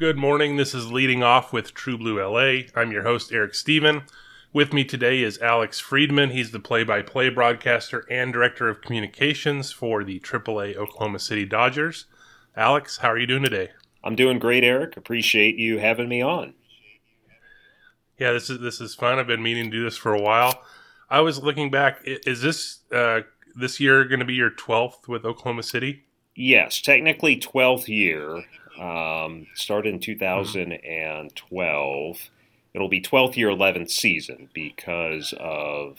Good morning. This is leading off with True Blue LA. I'm your host, Eric Stephen. With me today is Alex Friedman. He's the play by play broadcaster and director of communications for the AAA Oklahoma City Dodgers. Alex, how are you doing today? I'm doing great, Eric. Appreciate you having me on. Yeah, this is this is fun. I've been meaning to do this for a while. I was looking back. Is this uh, this year going to be your 12th with Oklahoma City? Yes, technically 12th year. Um, started in 2012. It'll be 12th year, 11th season because of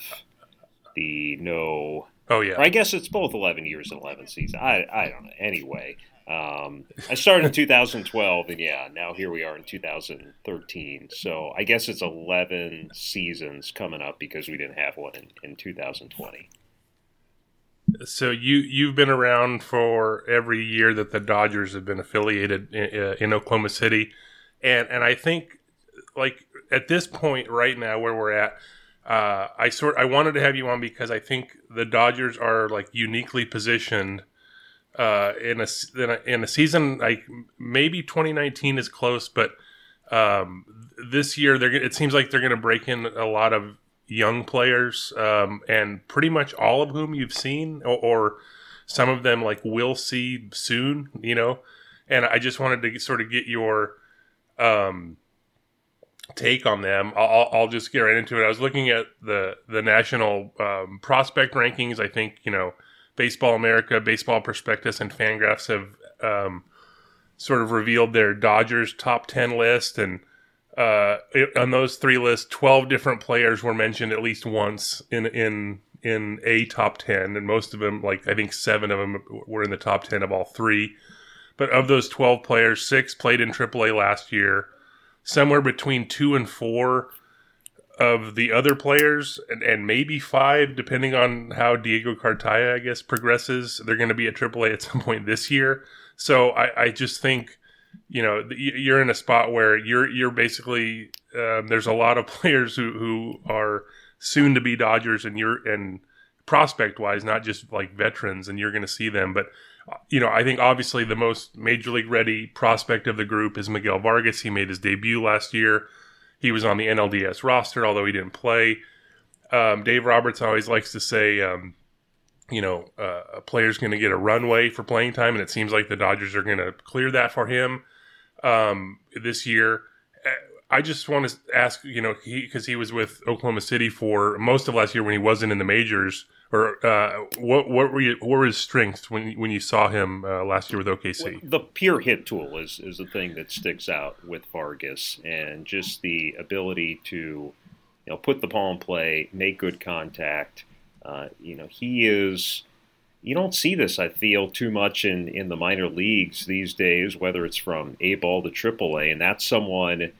the no. Oh yeah. I guess it's both 11 years and 11 season. I I don't know. Anyway, um, I started in 2012, and yeah, now here we are in 2013. So I guess it's 11 seasons coming up because we didn't have one in, in 2020. So you you've been around for every year that the Dodgers have been affiliated in, in, Oklahoma City, and and I think like at this point right now where we're at, uh, I sort I wanted to have you on because I think the Dodgers are like uniquely positioned uh, in a in a, in a season like maybe 2019 is close, but um, this year they're it seems like they're going to break in a lot of young players, um, and pretty much all of whom you've seen, or, or, some of them like will see soon. You know, and I just wanted to sort of get your um, take on them. I'll, I'll, just get right into it. I was looking at the the national um, prospect rankings. I think you know, Baseball America, Baseball Prospectus, and Fangraphs have um, sort of revealed their Dodgers top ten list and uh, on those three lists, twelve different players were mentioned at least once in in in a top ten, and most of them, like I think seven of them, were in the top ten of all three. But of those twelve players, six played in AAA last year. Somewhere between two and four of the other players, and, and maybe five, depending on how Diego Cartaya, I guess, progresses. They're going to be at AAA at some point this year. So I, I just think you know you're in a spot where you're you're basically um, there's a lot of players who who are soon to be Dodgers and you're and prospect wise not just like veterans and you're going to see them. But you know I think obviously the most major league ready prospect of the group is Miguel Vargas. He made his debut last year. He was on the NLDS roster although he didn't play. Um, Dave Roberts always likes to say um, you know, uh, a player's going to get a runway for playing time, and it seems like the Dodgers are going to clear that for him um, this year. I just want to ask, you know, because he was with Oklahoma City for most of last year when he wasn't in the majors. Or uh, what what were you, what were his strengths when when you saw him uh, last year with OKC? The pure hit tool is is the thing that sticks out with Vargas, and just the ability to, you know, put the ball in play, make good contact. Uh, you know, he is. You don't see this, I feel, too much in, in the minor leagues these days, whether it's from A ball to Triple A, and that's someone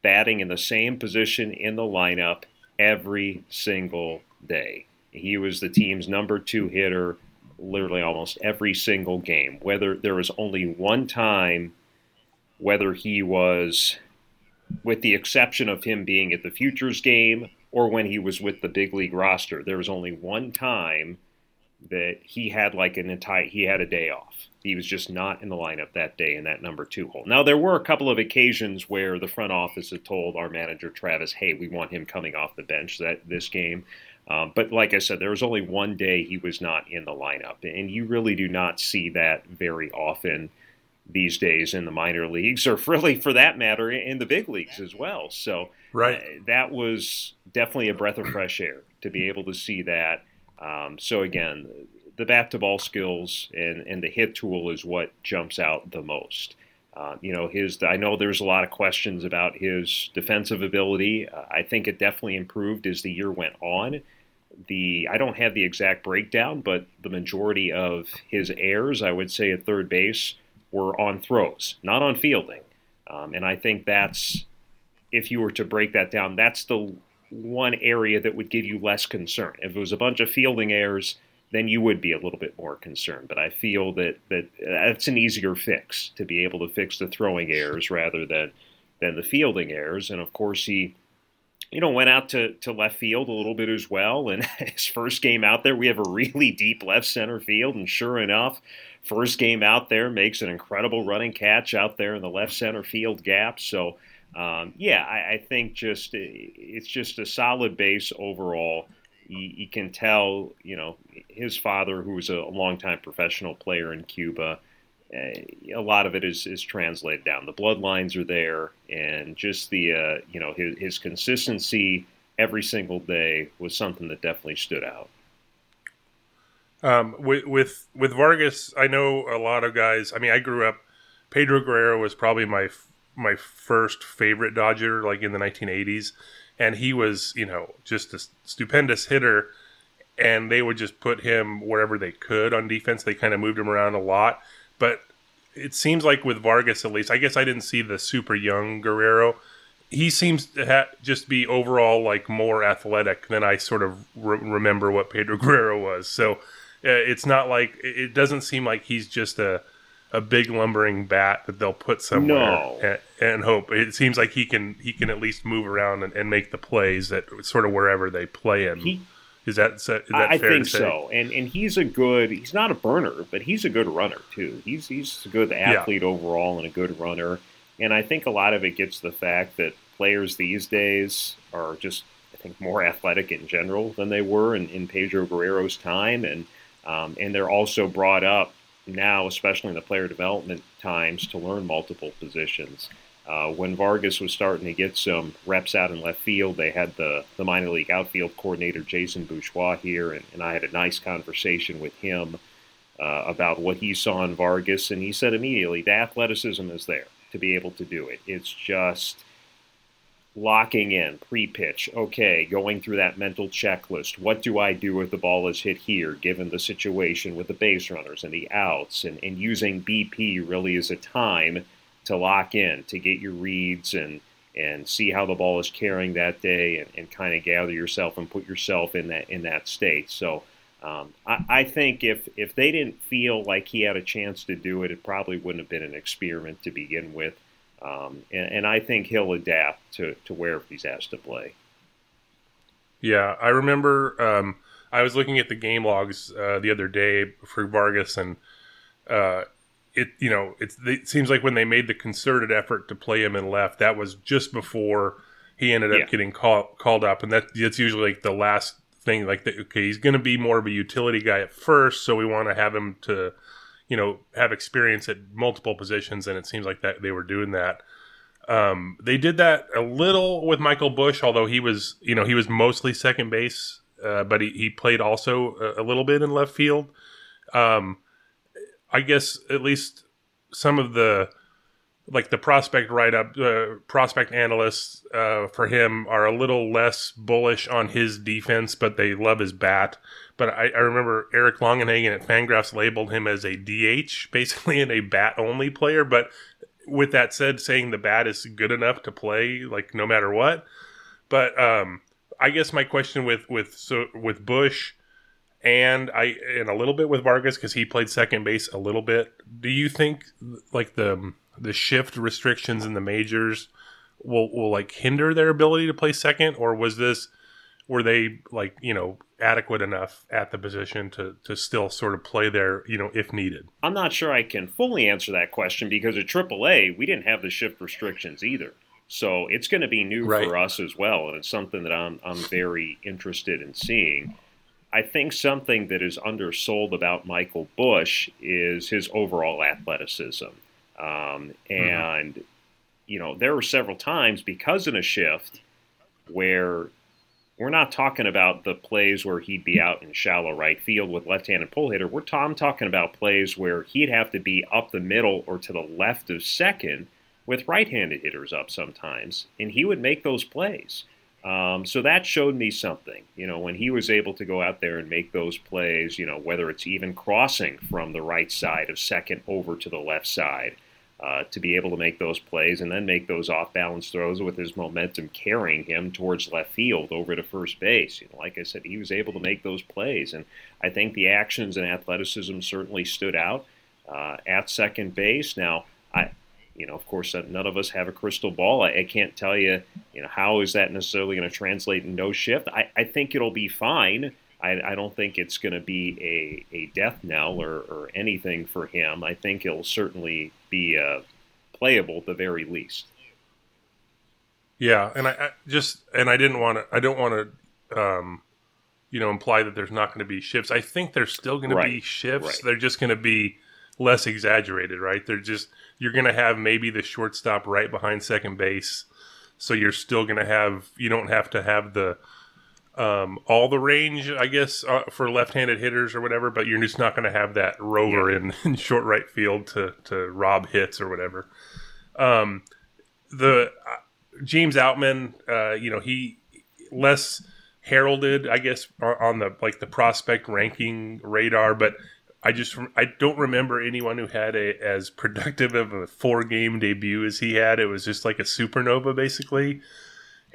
batting in the same position in the lineup every single day. He was the team's number two hitter literally almost every single game. Whether there was only one time, whether he was, with the exception of him being at the Futures game or when he was with the big league roster, there was only one time that he had like an entire he had a day off. He was just not in the lineup that day in that number two hole. Now there were a couple of occasions where the front office had told our manager Travis, "Hey, we want him coming off the bench that this game." Um, but like I said, there was only one day he was not in the lineup, and you really do not see that very often these days in the minor leagues, or really for that matter in the big leagues as well. So right. Uh, that was definitely a breath of fresh air to be able to see that. Um, so again, the bat to ball skills and, and the hit tool is what jumps out the most. Uh, you know, his. I know there's a lot of questions about his defensive ability. Uh, I think it definitely improved as the year went on. The I don't have the exact breakdown, but the majority of his errors, I would say, at third base, were on throws, not on fielding. Um, and I think that's, if you were to break that down, that's the one area that would give you less concern. If it was a bunch of fielding errors, then you would be a little bit more concerned. But I feel that that that's an easier fix to be able to fix the throwing errors rather than than the fielding errors. And of course, he you know went out to to left field a little bit as well. And his first game out there, we have a really deep left center field, and sure enough. First game out there makes an incredible running catch out there in the left center field gap. So, um, yeah, I, I, think just it's just a solid base overall. You, can tell, you know, his father, who was a longtime professional player in Cuba, uh, a lot of it is, is translated down. The bloodlines are there, and just the, uh, you know, his, his consistency every single day was something that definitely stood out. Um, with with with Vargas, I know a lot of guys. I mean, I grew up. Pedro Guerrero was probably my my first favorite Dodger, like in the 1980s, and he was, you know, just a stupendous hitter. And they would just put him wherever they could on defense. They kind of moved him around a lot, but it seems like with Vargas, at least, I guess I didn't see the super young Guerrero. He seems to ha- just be overall like more athletic than I sort of re- remember what Pedro Guerrero was. So Uh, it's not like it doesn't seem like he's just a a big lumbering bat that they'll put somewhere no. and, and, hope. It seems like he can he can at least move around and, and make the plays that sort of wherever they play him. He, is that, is that I think so. And and he's a good. He's not a burner, but he's a good runner too. He's he's a good athlete yeah. overall and a good runner. And I think a lot of it gets the fact that players these days are just I think more athletic in general than they were in, in Pedro Guerrero's time, and um, and they're also brought up now, especially in the player development times, to learn multiple positions. Uh, when Vargas was starting to get some reps out in left field, they had the, the minor league outfield coordinator Jason Bourgeois here, and, and I had a nice conversation with him uh, about what he saw in Vargas, and he said immediately the athleticism is there to be able to do it. It's just locking in pre-pitch okay going through that mental checklist. What do i do if the ball is hit here given the situation with the base runners and the outs? And, and using bp really as a time to lock in to get your reads and and see how the ball is carrying that day and, and kind of gather yourself and put yourself in that in that state. So um, I, I think if if they didn't feel like he had a chance to do it it probably wouldn't have been an experiment to begin with um, and, and, I think he'll adapt to, to wherever he's asked to play. Yeah, I remember um, I was looking at the game logs uh, the other day for Vargas, and uh, it you know it seems like when they made the concerted effort to play him in left, that was just before he ended up yeah. getting call, called up, and that that's usually like the last thing. Like, the, okay, he's going to be more of a utility guy at first, so we want to have him to you know have experience at multiple positions, and it seems like that they were doing that. Um, they did that a little with Michael Busch, although he was, you know, he was mostly second base, uh, but he, he played also a, a, little bit in left field. Um, I guess at least some of the like the prospect write up, uh, prospect analysts uh, for him are a little less bullish on his defense, but they love his bat. But I, I remember Eric Longenhagen at Fangraphs labeled him as a DH, basically, and a bat only player. But with that said, saying the bat is good enough to play like no matter what. But um, I guess my question with with so with Busch and I and a little bit with Vargas because he played second base a little bit. Do you think like the the shift restrictions in the majors will will like hinder their ability to play second, or was this were they like you know adequate enough at the position to to still sort of play there you know if needed i'm not sure i can fully answer that question because at aaa we didn't have the shift restrictions either so it's going to be new right. for us as well and it's something that i'm i'm very interested in seeing i think something that is undersold about michael Busch is his overall athleticism um, mm-hmm. and mm-hmm. you know there were several times because in a shift where we're not talking about the plays where he'd be out in shallow right field with left-handed pull hitter. We're Tom talking about plays where he'd have to be up the middle or to the left of second with right-handed hitters up sometimes, and he would make those plays. Um, so that showed me something, you know, when he was able to go out there and make those plays, you know, whether it's even crossing from the right side of second over to the left side, uh, to be able to make those plays and then make those off balance throws with his momentum carrying him towards left field over to first base. You know, like I said, he was able to make those plays. And I think the actions and athleticism certainly stood out uh, at second base. Now, I. You know, of course, none of us have a crystal ball. I, I can't tell you, you know, how is that necessarily going to translate in no shift. I, I think it'll be fine. I, I, don't think it's going to be a, a death knell or, or anything for him. I think it'll certainly be uh, playable at the very least. Yeah, and I, I just and I didn't want to. I don't want to, um, you know, imply that there's not going to be shifts. I think there's still going right. to be shifts. Right. They're just going to be less exaggerated, right? They're just you're going to have maybe the shortstop right behind second base, so you're still going to have. You don't have to have the um, all the range, I guess, uh, for left-handed hitters or whatever. But you're just not going to have that rover yeah. in, in, short right field to to rob hits or whatever. Um, the uh, James Outman, uh, you know, he less heralded, I guess, on the like the prospect ranking radar, but. I just I don't remember anyone who had a as productive of a four game debut as he had. It was just like a supernova basically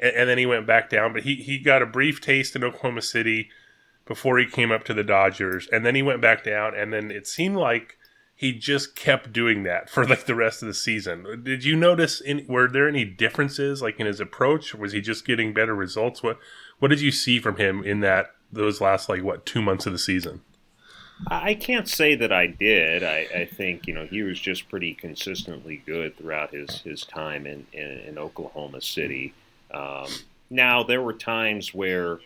and, and then he went back down. But he he got a brief taste in Oklahoma City before he came up to the Dodgers, and then he went back down. And then it seemed like he just kept doing that for like the rest of the season. Did you notice? Any, were there any differences like in his approach? Was he just getting better results? What what did you see from him in that those last like what two months of the season? I can't say that I did. I, I, think you know he was just pretty consistently good throughout his, his time in, in, in Oklahoma City. Um, now, there were times where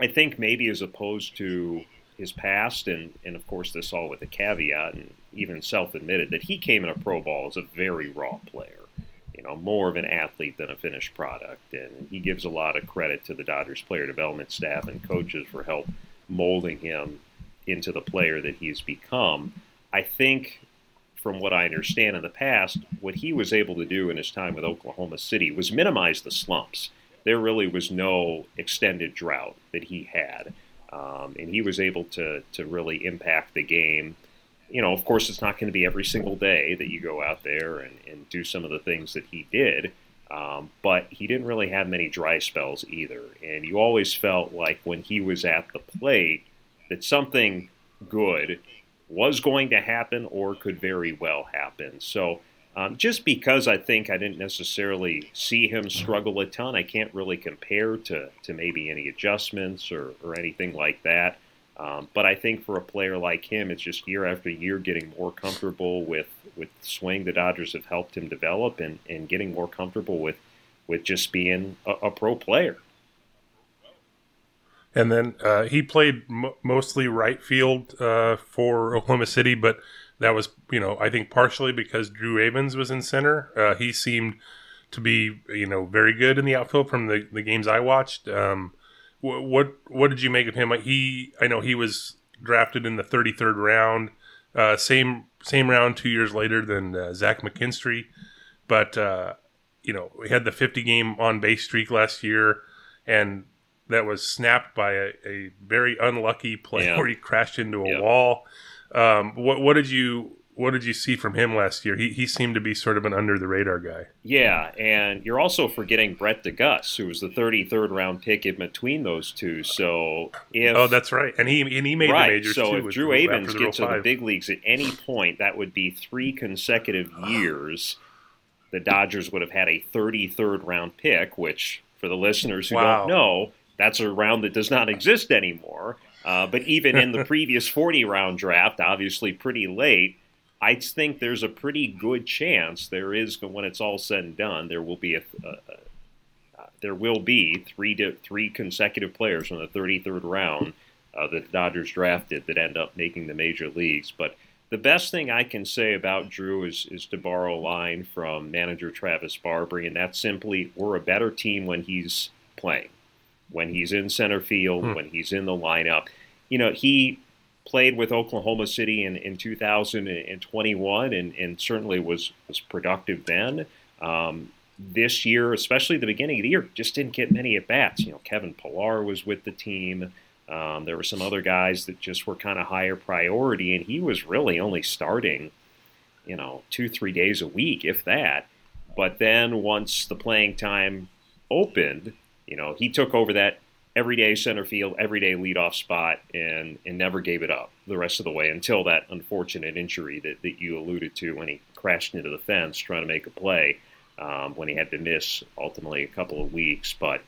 I think maybe as opposed to his past, and, and of course, this all with a caveat, and even self admitted, that he came in a pro ball as a very raw player. You know, more of an athlete than a finished product. And he gives a lot of credit to the Dodgers player development staff and coaches for help molding him into the player that he's become. I think from what I understand in the past, what he was able to do in his time with Oklahoma City was minimize the slumps. There really was no extended drought that he had. Um, and he was able to, to really impact the game. You know, of course, it's not going to be every single day that you go out there and, and do some of the things that he did. Um, but he didn't really have many dry spells either. And you always felt like when he was at the plate that something good was going to happen or could very well happen. So, um, just because I think I didn't necessarily see him struggle a ton, I can't really compare to, to maybe any adjustments or, or anything like that. Um, but I think for a player like him, it's just year after year getting more comfortable with, with swing the Dodgers have helped him develop and, and getting more comfortable with, with just being a, a pro player. And then uh, he played m- mostly right field uh, for Oklahoma City, but that was you know I think partially because Drew Avans was in center. Uh, he seemed to be you know very good in the outfield from the, the games I watched. Um, what, what what did you make of him? He I know he was drafted in the 33rd round, uh, same same round two years later than uh, Zach McKinstry, but uh, you know we had the 50 game on base streak last year, and that was snapped by a, a very unlucky play yeah. where he crashed into a yeah. wall. Um, what what did you what did you see from him last year? He, he seemed to be sort of an under the radar guy. Yeah, and you're also forgetting Brett de Geus, who was the 33rd round pick in between those two. So if oh, that's right, and he and he made right. the majors so too. if Drew Avans gets to the big leagues at any point, that would be three consecutive years. The Dodgers would have had a 33rd round pick, which for the listeners who wow. don't know, that's a round that does not exist anymore. Uh, but even in the previous 40 round draft, obviously pretty late, I think there's a pretty good chance there is when it's all said and done there will be a, a, a there will be three to, three consecutive players from the 33rd round uh, that the Dodgers drafted that end up making the major leagues. But the best thing I can say about Drew is is to borrow a line from manager Travis Barbary, and that's simply we're a better team when he's playing, when he's in center field, hmm. when he's in the lineup. You know, he played with Oklahoma City in, in 2021 and, and certainly was, was productive then. Um, this year, especially the beginning of the year, just didn't get many at bats. You know, Kevin Pillar was with the team. Um, there were some other guys that just were kind of higher priority, and he was really only starting, you know, two, three days a week, if that. But then once the playing time opened, you know, he took over that everyday center field, everyday leadoff spot, and and never gave it up the rest of the way until that unfortunate injury that, that you alluded to when he crashed into the fence trying to make a play um, when he had to miss ultimately a couple of weeks. But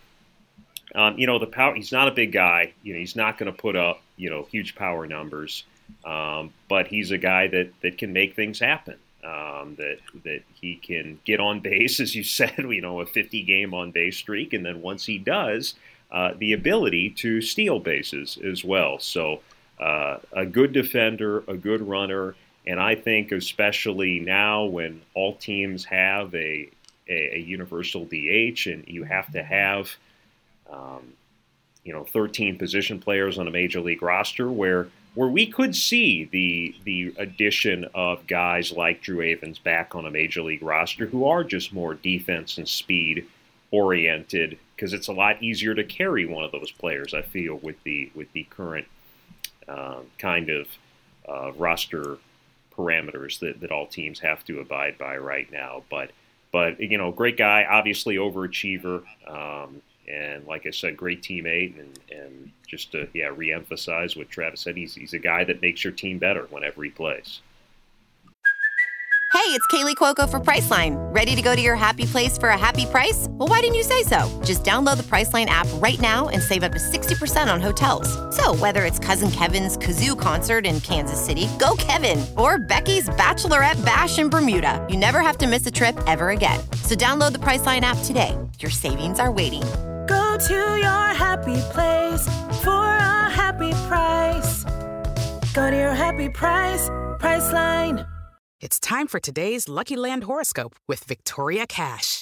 um, you know the power. He's not a big guy. You know he's not going to put up you know huge power numbers. Um, but he's a guy that that can make things happen. Um, that that he can get on base, as you said, you know, a 50 game on base streak, and then once he does, uh, the ability to steal bases as well. So, uh, a good defender, a good runner, and I think especially now when all teams have a, a, a universal DH and you have to have, um, you know, 13 position players on a major league roster where where we could see the the addition of guys like Drew Avans back on a major league roster who are just more defense and speed oriented because it's a lot easier to carry one of those players. I feel with the with the current um, kind of uh, roster parameters that, that all teams have to abide by right now. But but you know, great guy, obviously overachiever, um, and like I said, great teammate, and and just to yeah reemphasize what Travis said, he's he's a guy that makes your team better whenever he plays. Hey, it's Kaley Cuoco for Priceline. Ready to go to your happy place for a happy price? Well, why didn't you say so? Just download the Priceline app right now and save up to 60% on hotels. So, whether it's Cousin Kevin's Kazoo concert in Kansas City, go Kevin, or Becky's Bachelorette Bash in Bermuda, you never have to miss a trip ever again. So, download the Priceline app today. Your savings are waiting. Go to your happy place for a happy price. Go to your happy price, Priceline. It's time for today's Lucky Land horoscope with Victoria Cash.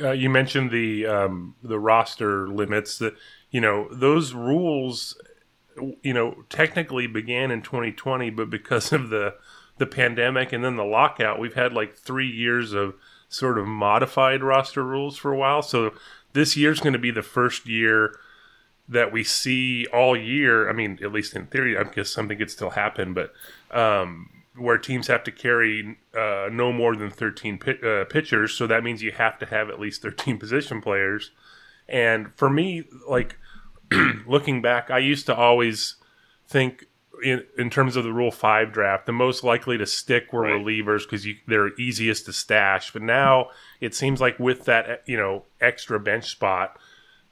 Uh, you mentioned the um, the roster limits. That you know those rules, you know, technically began in 2020, but because of the the pandemic and then the lockout, we've had like three years of sort of modified roster rules for a while. So this year's going to be the first year that we see all year. I mean, at least in theory, I guess something could still happen, but um, where teams have to carry uh, no more than 13 pit, uh, pitchers. So that means you have to have at least 13 position players. And for me, like looking back, I used to always think in, in terms of the Rule Five draft, the most likely to stick were Right. relievers because they're easiest to stash. But now it seems like with that you know extra bench spot,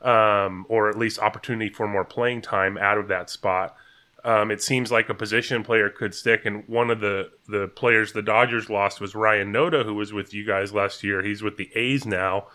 um, or at least opportunity for more playing time out of that spot, um, it seems like a position player could stick. And one of the the players the Dodgers lost was Ryan Noda, who was with you guys last year. He's with the A's now.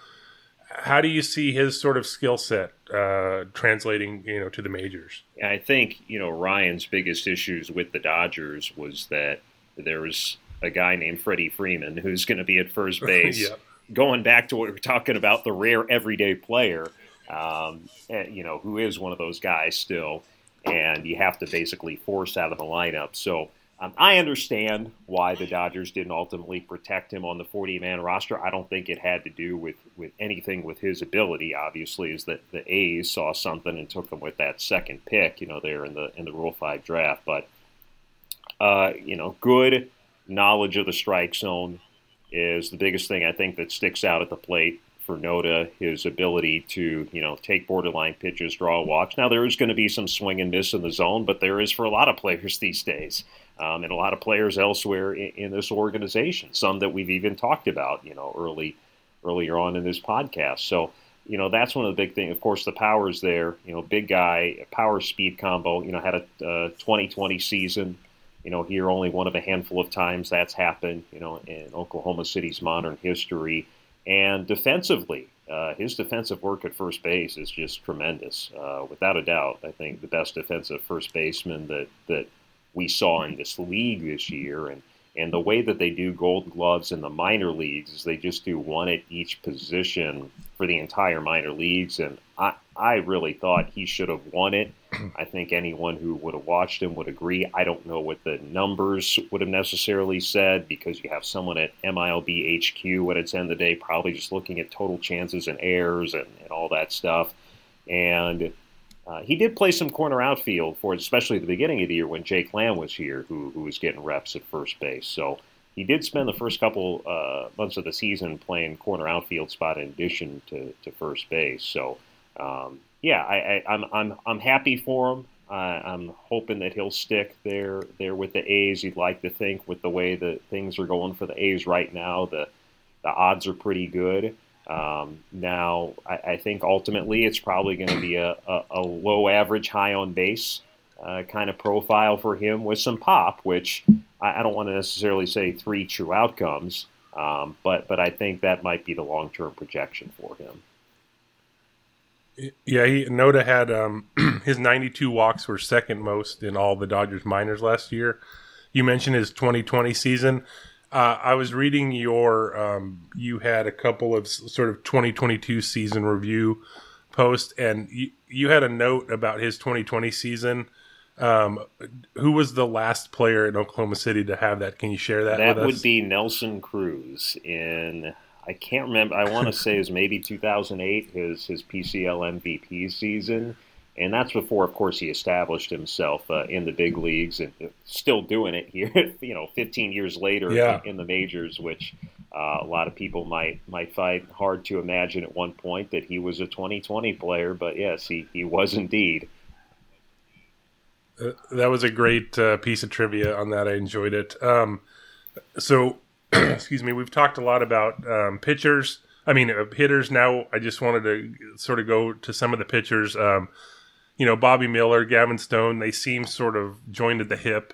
How do you see his sort of skill set uh, translating, you know, to the majors? I think you know Ryan's biggest issues with the Dodgers was that there was a guy named Freddie Freeman who's going to be at first base. Yeah. Going back to what we were talking about, the rare everyday player, um, you know, who is one of those guys still, and you have to basically force out of the lineup. So um, I understand why the Dodgers didn't ultimately protect him on the 40 man roster. I don't think it had to do with, with anything with his ability. Obviously, is that the A's saw something and took him with that second pick. You know, there in the in the Rule Five draft, but uh, you know, good knowledge of the strike zone is the biggest thing I think that sticks out at the plate for Noda. His ability to you know take borderline pitches, draw walks. Now there is going to be some swing and miss in the zone, but there is for a lot of players these days, um, and a lot of players elsewhere in, in this organization. Some that we've even talked about, you know, early earlier on in this podcast. So. You know that's one of the big things. Of course, the power's there. You know, big guy, power speed combo. You know, had a uh, 2020 season you know, here only one of a handful of times that's happened, you know, in Oklahoma City's modern history. And defensively, uh, his defensive work at first base is just tremendous, uh, without a doubt. I think the best defensive first baseman that that we saw in this league this year, and and the way that they do Gold Gloves in the minor leagues is they just do one at each position for the entire minor leagues, and I I really thought he should have won it. I think anyone who would have watched him would agree. I don't know what the numbers would have necessarily said because you have someone at MILB HQ at its end of the day probably just looking at total chances and errors and, and all that stuff. And uh, he did play some corner outfield for especially at the beginning of the year when Jake Lamb was here, who, who was getting reps at first base. So he did spend the first couple uh, months of the season playing corner outfield spot in addition to, to first base. So um, yeah, I, I, I'm I'm I'm happy for him. I'm hoping that he'll stick there there with the A's. You'd like to think with the way that things are going for the A's right now, the the odds are pretty good. Um, now, I, I think ultimately it's probably going to be a, a, a low average, high on base uh, kind of profile for him with some pop, which I, I don't want to necessarily say three true outcomes, um, but but I think that might be the long term projection for him. Yeah, he Noda had um, his 92 walks were second most in all the Dodgers minors last year. You mentioned his 2020 season. Uh, I was reading your um, you had a couple of sort of 2022 season review posts, and you, you had a note about his 2020 season. Um, who was the last player in Oklahoma City to have that? Can you share that? That would be Nelson Cruz in I can't remember. I want to say it was maybe 2008, his his PCL MVP season, and that's before, of course, he established himself uh, in the big leagues and uh, still doing it here. You know, 15 years later Yeah. in the majors, which uh, a lot of people might might find hard to imagine at one point that he was a 2020 player, but yes, he he was indeed. Uh, that was a great uh, piece of trivia on that. I enjoyed it. Um, so, excuse me, we've talked a lot about um, pitchers. I mean, uh, hitters. Now, I just wanted to sort of go to some of the pitchers. Um, you know, Bobby Miller, Gavin Stone, they seem sort of joined at the hip.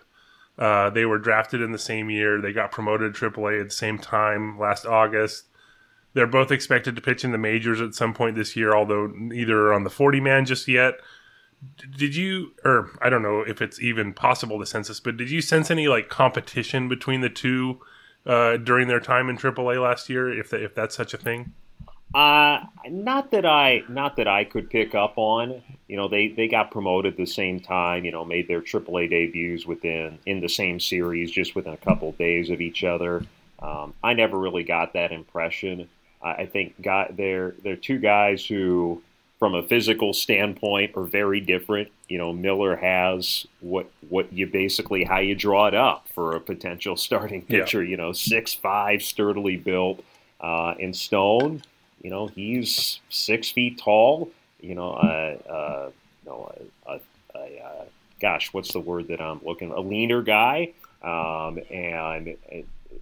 Uh, they were drafted in the same year. They got promoted to AAA at the same time last August. They're both expected to pitch in the majors at some point this year, although neither are on the 40 man just yet did you or i don't know if it's even possible to sense this but did you sense any like competition between the two uh, during their time in aaa last year if, if that's such a thing Uh, not that I, not that I could pick up on. You know, they, they got promoted the same time. You know, made their AAA debuts within in the same series, just within a couple days of each other. Um, I never really got that impression. I, I think got they're they're two guys who, from a physical standpoint, are very different. You know, Miller has what what you basically how you draw it up for a potential starting Yeah. pitcher. You know, six five, sturdily built. Uh, and Stone, you know, he's six feet tall. You know, uh, uh, know, a, a, a, gosh, what's the word that I'm looking? A leaner guy, um, and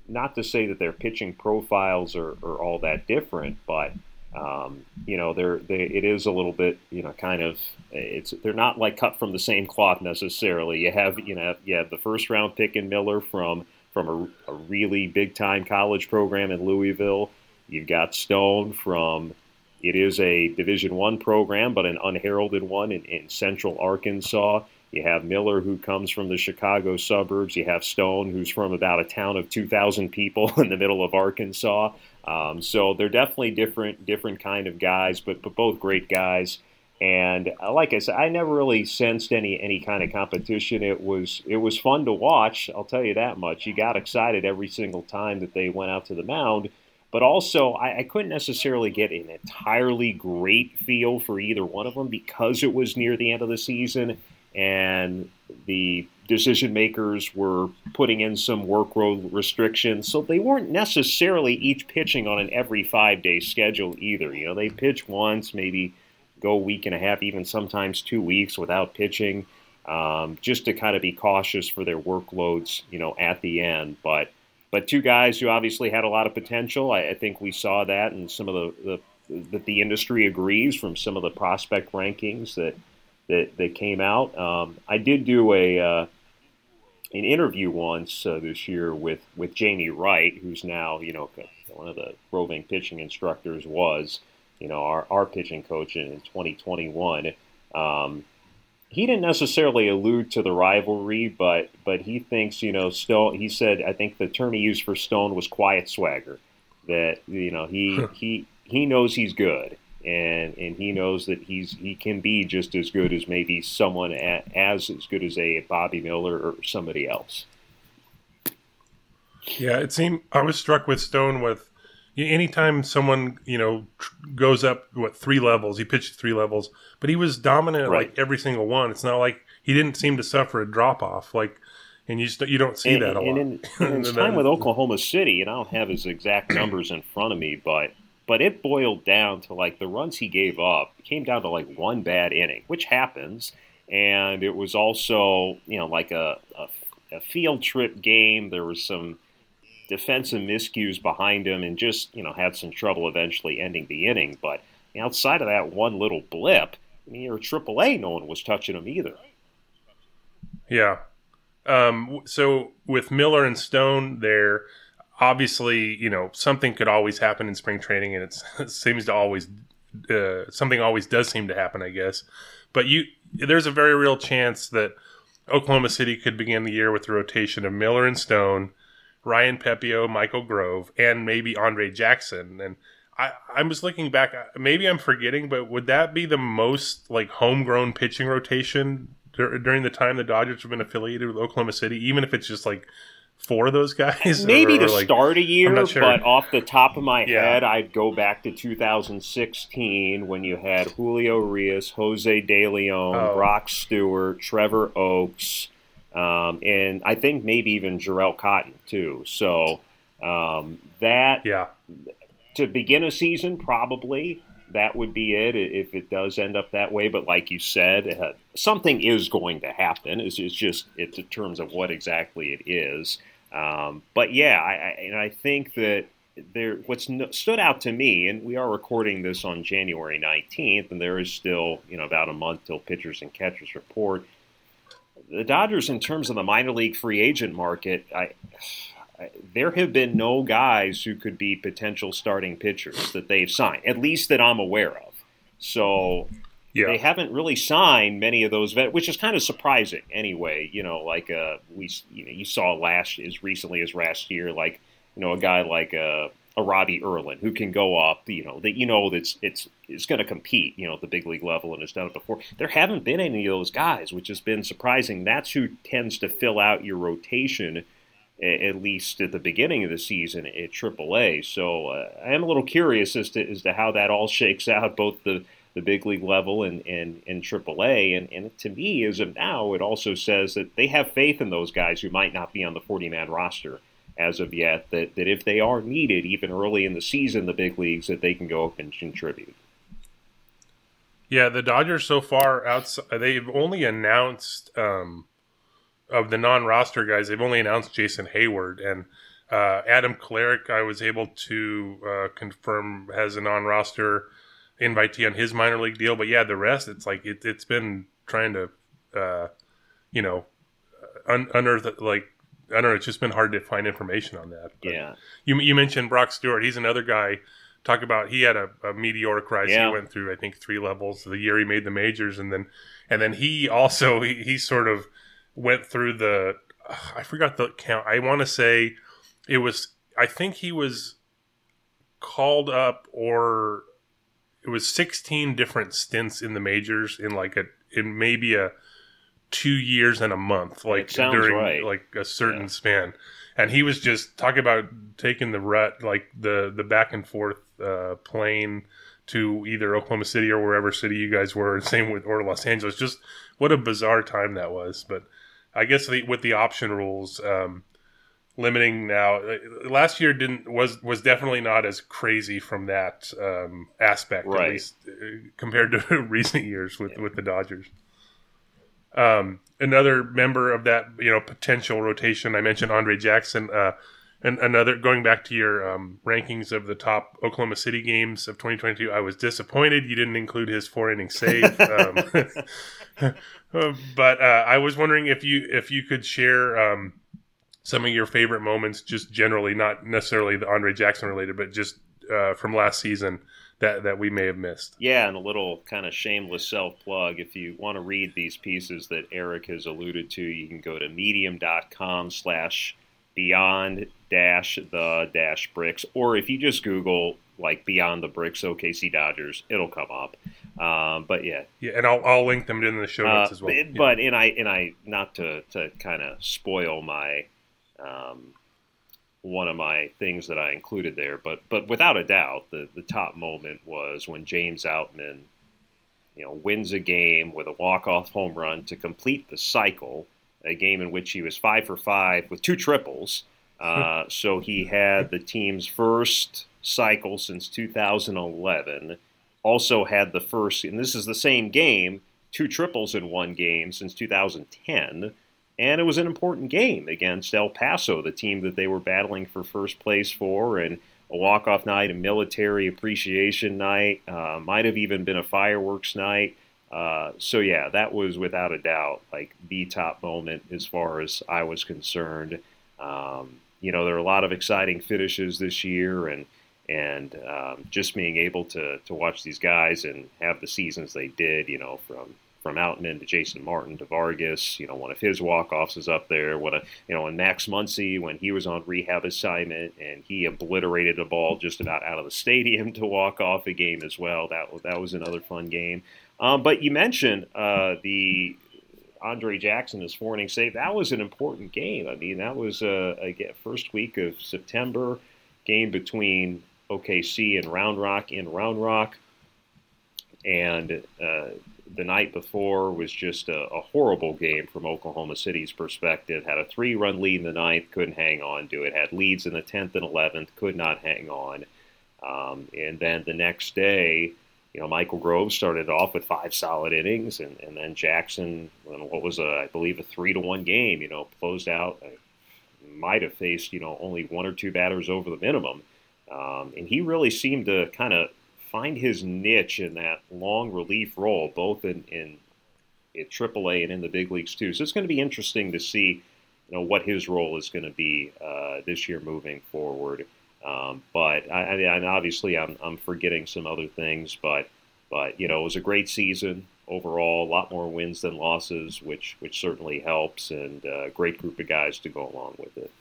not to say that their pitching profiles are, are all that different, but um, you know, they're they, it is a little bit, you know, kind of it's they're not like cut from the same cloth necessarily. You have you know you have the first round pick in Miller from from a, a really big time college program in Louisville. You've got Stone from it is a Division One program, but an unheralded one in, in Central Arkansas. You have Miller, who comes from the Chicago suburbs. You have Stone, who's from about a town of 2,000 people in the middle of Arkansas. Um, so they're definitely different, different kind of guys, but but both great guys. And uh, like I said, I never really sensed any any kind of competition. It was it was fun to watch. I'll tell you that much. You got excited every single time that they went out to the mound. But also, I, I couldn't necessarily get an entirely great feel for either one of them because it was near the end of the season and the decision makers were putting in some workload restrictions. So they weren't necessarily each pitching on an every five day schedule either. You know, they pitch once, maybe go a week and a half, even sometimes two weeks without pitching, um, just to kind of be cautious for their workloads, you know, at the end. But but two guys who obviously had a lot of potential. I, I think we saw that in some of the, the that the industry agrees from some of the prospect rankings that that, that came out. Um, I did do a uh, an interview once uh, this year with, with Jamie Wright, who's now you know one of the roving pitching instructors was you know our, our pitching coach in, in 2021. Um, he didn't necessarily allude to the rivalry, but but he thinks you know Stone. He said I think the term he used for Stone was quiet swagger. That you know he he he knows he's good, and and he knows that he's he can be just as good as maybe someone at, as as good as a Bobby Miller or somebody else. Yeah, it seemed I was struck with Stone with anytime someone you know goes up what three levels, he pitched three levels, but he was dominant right. like every single one. It's not like he didn't seem to suffer a drop off like. And you just, you don't see and, that a and lot. In, in his time with Oklahoma City, and I don't have his exact numbers in front of me, but but it boiled down to like the runs he gave up came down to like one bad inning, which happens. And it was also, you know, like a, a, a field trip game. There was some defensive miscues behind him and just, you know, had some trouble eventually ending the inning. But outside of that one little blip, I mean, AAA, no one was touching him either. Yeah. Um, so with Miller and Stone there, obviously, you know, something could always happen in spring training, and it seems to always uh, something always does seem to happen, I guess. But you, there's a very real chance that Oklahoma City could begin the year with the rotation of Miller and Stone, Ryan Pepiot, Michael Grove, and maybe Andre Jackson. And I, I was looking back, maybe I'm forgetting, but would that be the most like homegrown pitching rotation during the time the Dodgers have been affiliated with Oklahoma City, even if it's just like four of those guys? Maybe or, to like, start a year, sure. but off the top of my yeah. head, I'd go back to 2016 when you had Julio Urías, Jose De Leon, oh. Brock Stewart, Trevor Oaks, um, and I think maybe even Jharel Cotton too. So um, that yeah. to begin a season, probably that would be it if it does end up that way. But like you said, uh, something is going to happen. It's, it's, just it's in terms of what exactly it is. Um, but yeah, I, I, and I think that there what's stood out to me, and we are recording this on January 19th, and there is still you know about a month till pitchers and catchers report. The Dodgers, in terms of the minor league free agent market, I there have been no guys who could be potential starting pitchers that they've signed, at least that I'm aware of. So yeah. they haven't really signed many of those vet, which is kind of surprising anyway. You know, like uh, we you know you saw last as recently as last year, like you know a guy like uh, a Robbie Erlin who can go up. You know that you know that's it's it's going to compete. You know at the big league level and has done it before. There haven't been any of those guys, which has been surprising. That's who tends to fill out your rotation at least at the beginning of the season at AAA. So uh, I am a little curious as to as to how that all shakes out, both the the big league level and and, and AAA. And, and to me, as of now, it also says that they have faith in those guys who might not be on the 40 man roster as of yet. That that if they are needed, even early in the season, the big leagues, that they can go up and contribute. Yeah, the Dodgers so far outside they've only announced um, of the non-roster guys. They've only announced Jason Heyward and uh, Adam Kolarek. I was able to uh, confirm has a non-roster invitee on his minor league deal. But yeah, the rest it's like it, has been trying to, uh, you know, un- unearth like I don't know. It's just been hard to find information on that. But yeah, you you mentioned Brock Stewart. He's another guy talk about he had a, a meteoric rise. Yeah. He went through I think three levels the year he made the majors, and then and then he also he, he sort of went through the I forgot the count. I want to say it was I think he was called up or it was 16 different stints in the majors in like a in maybe a two years and a month like during right. like a certain yeah. span and he was just talking about taking the rut, like the the back and forth uh, plane to either Oklahoma City or wherever city you guys were. Same with or Los Angeles. Just what a bizarre time that was. But I guess the, with the option rules um, limiting now, uh, last year didn't was was definitely not as crazy from that um, aspect, right. at least uh, compared to recent years with yeah. with the Dodgers. Um, another member of that you know potential rotation. I mentioned Andre Jackson. Uh, and another going back to your um, rankings of the top Oklahoma City games of 2022, I was disappointed you didn't include his four inning save. um, but uh, I was wondering if you if you could share um, some of your favorite moments, just generally, not necessarily the Andre Jackson related, but just uh, from last season that that we may have missed. Yeah, and a little kind of shameless self plug. If you want to read these pieces that Eric has alluded to, you can go to medium.com slash beyond dash the dash bricks, or if you just Google like beyond the bricks OKC Dodgers, it'll come up. Um, but yeah, yeah, and I'll, I'll link them in the show notes uh, as well. But, yeah. and I and I not to to kind of spoil my um, one of my things that I included there. But but without a doubt, the the top moment was when James Outman, you know, wins a game with a walk off home run to complete the cycle. A game in which he was five for five with two triples. Uh, so he had the team's first cycle since 2011. Also had the first, and this is the same game, two triples in one game since 2010 and it was an important game against El Paso, the team that they were battling for first place for, and a walk-off night, a military appreciation night, uh, might have even been a fireworks night. Uh, so yeah, that was without a doubt like the top moment as far as I was concerned. Um, you know, there are a lot of exciting finishes this year, and and um, just being able to to watch these guys and have the seasons they did, you know, from from Outman to Jason Martin to Vargas. You know, one of his walk-offs is up there. What a you know, and Max Muncy when he was on rehab assignment and he obliterated a ball just about out of the stadium to walk off a game as well. That that was another fun game. Um, but you mentioned uh, the Andre Jackson is four inning save. That was an important game. I mean, that was a, a first week of September game between OKC and Round Rock in Round Rock, and uh, the night before was just a, a, horrible game from Oklahoma City's perspective. Had a three run lead in the ninth, couldn't hang on to it. Had leads in the 10th and 11th, could not hang on. Um, and then the next day, you know, Michael Grove started off with five solid innings, and, and then Jackson, what was a, I believe, a three to one game, you know, closed out. Might have faced, you know, only one or two batters over the minimum. Um, and he really seemed to kind of find his niche in that long relief role, both in, in at AAA and in the big leagues too. So it's going to be interesting to see, you know, what his role is going to be uh, this year moving forward. Um, but I, I mean, obviously, I'm, I'm forgetting some other things, but but you know, it was a great season overall. A lot more wins than losses, which which certainly helps, and a uh, great group of guys to go along with it.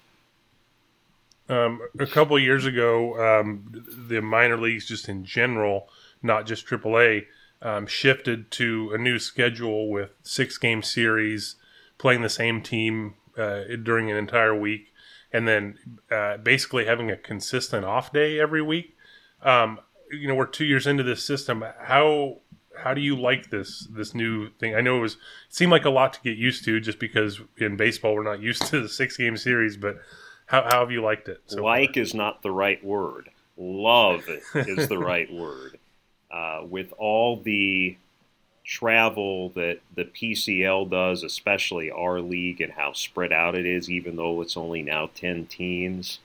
Um, a couple years ago, um, the minor leagues, just in general, not just AAA, um, shifted to a new schedule with six game series, playing the same team uh, during an entire week, and then uh, basically having a consistent off day every week. Um, you know, we're two years into this system. How how do you like this this new thing? I know it was it seemed like a lot to get used to, just because in baseball we're not used to the six game series, but how, how have you liked it? So like far? is not the right word. Love is the right word. Uh, with all the travel that the PCL does, especially our league, and how spread out it is, even though it's only now 10 teams,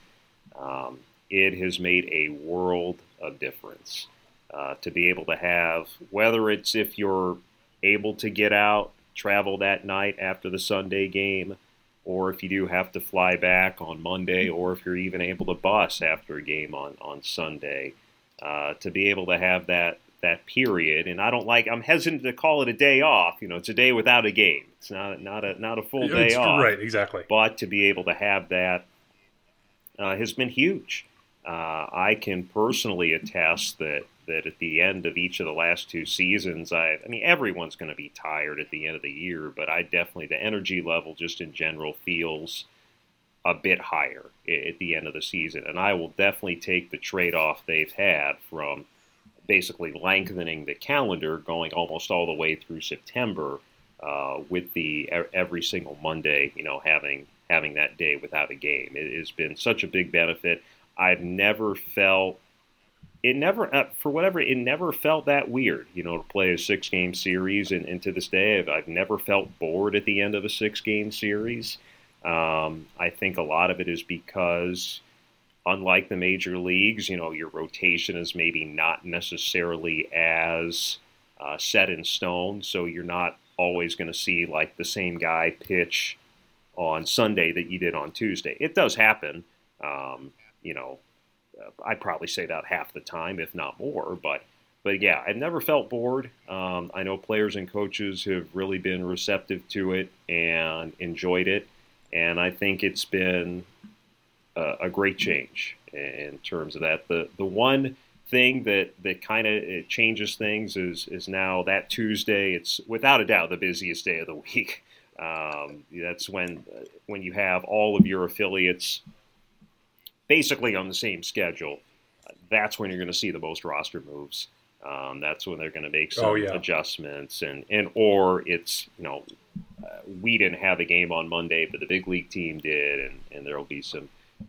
um, it has made a world of difference. Uh, to be able to have, whether it's if you're able to get out, travel that night after the Sunday game, or if you do have to fly back on Monday, or if you're even able to bus after a game on, on Sunday, uh, to be able to have that that period. And I don't like. I'm hesitant to call it a day off. You know, it's a day without a game. It's not not a not a full day It's- off. Right, exactly. But to be able to have that uh, has been huge. Uh, I can personally attest that that at the end of each of the last two seasons, I, I mean, everyone's going to be tired at the end of the year, but I definitely the energy level just in general feels a bit higher at the end of the season, and I will definitely take the trade off they've had from basically lengthening the calendar, going almost all the way through September, uh, with the every single Monday, you know, having having that day without a game. It has been such a big benefit. I've never felt it never uh, for whatever it never felt that weird, you know, to play a six game series, and, and to this day, I've, I've never felt bored at the end of a six game series. Um, I think a lot of it is because unlike the major leagues, you know, your rotation is maybe not necessarily as uh, set in stone. So you're not always going to see like the same guy pitch on Sunday that you did on Tuesday. It does happen. Um, you know, I'd probably say that half the time, if not more. But but yeah, I've never felt bored. Um, I know players and coaches have really been receptive to it and enjoyed it, and I think it's been a, a great change in terms of that. The the one thing that that kind of changes things is is now that Tuesday. It's without a doubt the busiest day of the week. Um, that's when when you have all of your affiliates basically on the same schedule. That's when you're going to see the most roster moves. Um, that's when they're going to make some Oh, yeah. adjustments, and and or it's you know uh, we didn't have a game on Monday, but the big league team did, and and there will be some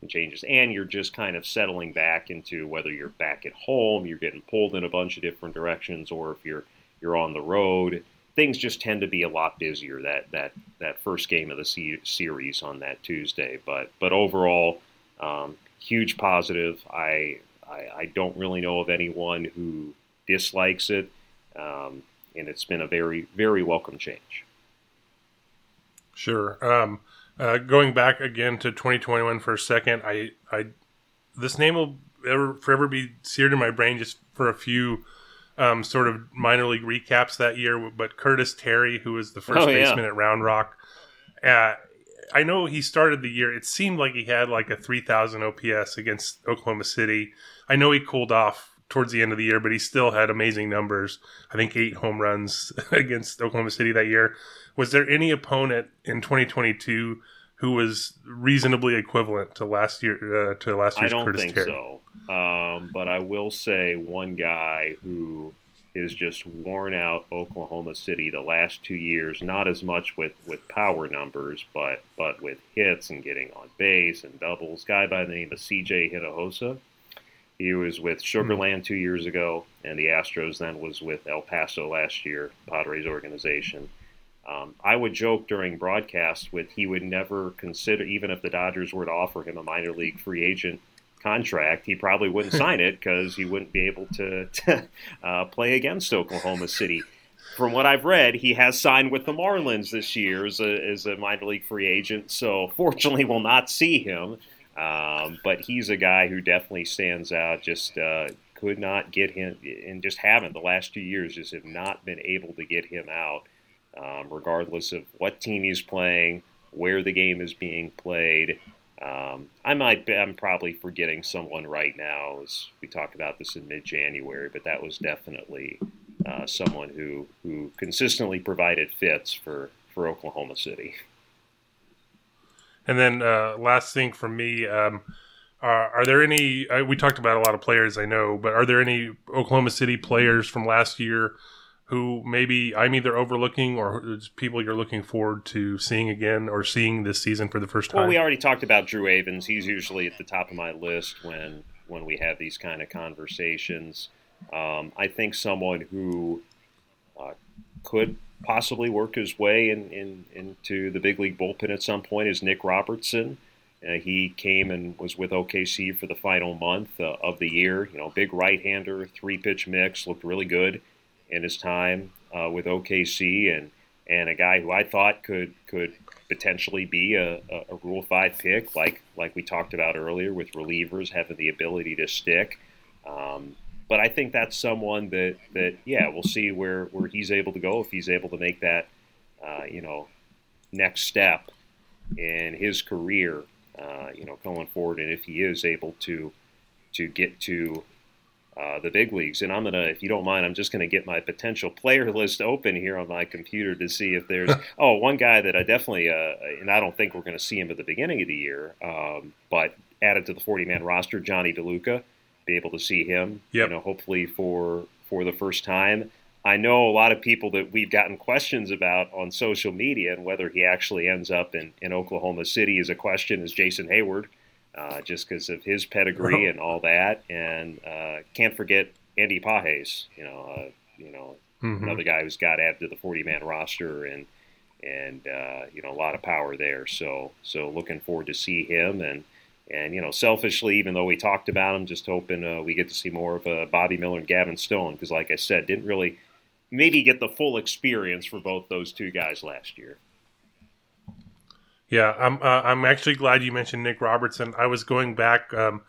changes. And you're just kind of settling back into whether you're back at home, you're getting pulled in a bunch of different directions, or if you're you're on the road. Things just tend to be a lot busier that that that first game of the se- series on that Tuesday. But but overall, um, huge positive. I, I I don't really know of anyone who dislikes it, um, and it's been a very very welcome change. Sure. Um, uh, going back again to 2021 for a second, I, I, this name will ever forever be seared in my brain just for a few um, sort of minor league recaps that year. But Curtis Terry, who was the first Oh, yeah. baseman at Round Rock, uh, I know he started the year. It seemed like he had like a 3,000 OPS against Oklahoma City. I know he cooled off towards the end of the year, but he still had amazing numbers. I think eight home runs against Oklahoma City that year. Was there any opponent in 2022 who was reasonably equivalent to last year uh, to last I year's don't Curtis think Terry? so. Um, but I will say one guy who is just worn out Oklahoma City the last two years, not as much with, with power numbers, but but with hits and getting on base and doubles. Guy by the name of CJ Hinojosa. He was with Sugarland two years ago, and the Astros then was with El Paso last year, Padres organization. Um, I would joke during broadcast with he would never consider, even if the Dodgers were to offer him a minor league free agent contract, he probably wouldn't sign it because he wouldn't be able to, to uh, play against Oklahoma City. From what I've read, he has signed with the Marlins this year as a, as a minor league free agent, so fortunately we'll not see him. Um, but he's a guy who definitely stands out. Just uh, could not get him, and just haven't the last two years. Just have not been able to get him out, um, regardless of what team he's playing, where the game is being played. Um, I might, be, I'm probably forgetting someone right now as we talked about this in mid-January, but that was definitely uh, someone who who consistently provided fits for for Oklahoma City. And then uh, last thing from me, um, are, are there any? Uh, we talked about a lot of players I know, but are there any Oklahoma City players from last year who maybe I'm either overlooking or people you're looking forward to seeing again or seeing this season for the first time? Well, we already talked about Drew Avans. He's usually at the top of my list when when we have these kind of conversations. Um, I think someone who uh, could possibly work his way in, in, into the big league bullpen at some point is Nick Robertson. Uh, he came and was with OKC for the final month uh, of the year. You know, big right-hander, three-pitch mix, looked really good in his time uh, with OKC, and and a guy who I thought could could potentially be a, a, Rule Five pick, like like we talked about earlier, with relievers having the ability to stick. Um, but I think that's someone that that yeah, we'll see where where he's able to go if he's able to make that uh, you know next step in his career uh, you know, going forward, and if he is able to to get to uh, the big leagues. And I'm gonna, if you don't mind, I'm just gonna get my potential player list open here on my computer to see if there's oh one guy that I definitely uh, and I don't think we're gonna see him at the beginning of the year, um, but added to the 40 man roster, Jonny DeLuca, be able to see him, yep. you know, hopefully for for the first time. I know a lot of people that we've gotten questions about on social media, and whether he actually ends up in, in Oklahoma City is a question. Is Jason Heyward, uh, just because of his pedigree and all that, and uh, can't forget Andy Pages, you know, uh, you know, mm-hmm. another guy who's got added to the 40 man roster and and uh, you know a lot of power there. So so looking forward to see him and. And you know, selfishly, even though we talked about him, just hoping uh, we get to see more of uh, Bobby Miller and Gavin Stone because, like I said, didn't really maybe get the full experience for both those two guys last year. Yeah, I'm uh, I'm actually glad you mentioned Nick Robertson. I was going back um,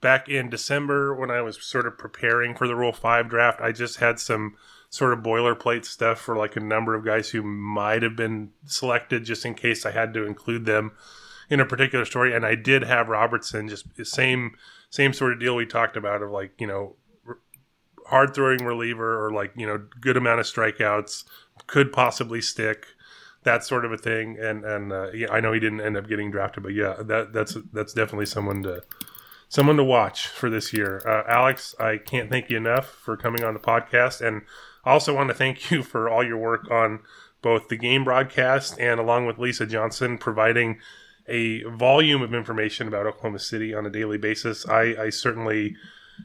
back in December when I was sort of preparing for the Rule Five draft. I just had some sort of boilerplate stuff for like a number of guys who might have been selected, just in case I had to include them in a particular story. And I did have Robertson, just same same sort of deal we talked about of like you know hard throwing reliever or like you know good amount of strikeouts could possibly stick that sort of a thing. And and uh, yeah, I know he didn't end up getting drafted but yeah that that's that's definitely someone to someone to watch for this year. Uh, Alex I can't thank you enough for coming on the podcast. And I also want to thank you for all your work on both the game broadcast and along with Lisa Johnson providing a volume of information about Oklahoma City on a daily basis. I, I certainly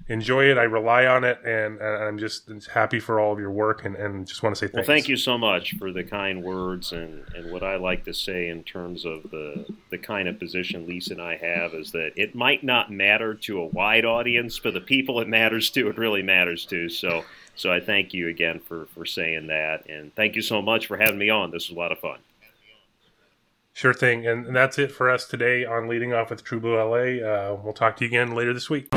enjoy it. I rely on it, and, and I'm just happy for all of your work, and, and just want to say thanks. Well, thank you so much for the kind words, and, and what I like to say in terms of the the kind of position Lisa and I have is that it might not matter to a wide audience, but the people it matters to, it really matters to. So, so I thank you again for for saying that, and thank you so much for having me on. This was a lot of fun. Sure thing. And that's it for us today on Leading Off with True Blue LA. Uh, we'll talk to you again later this week.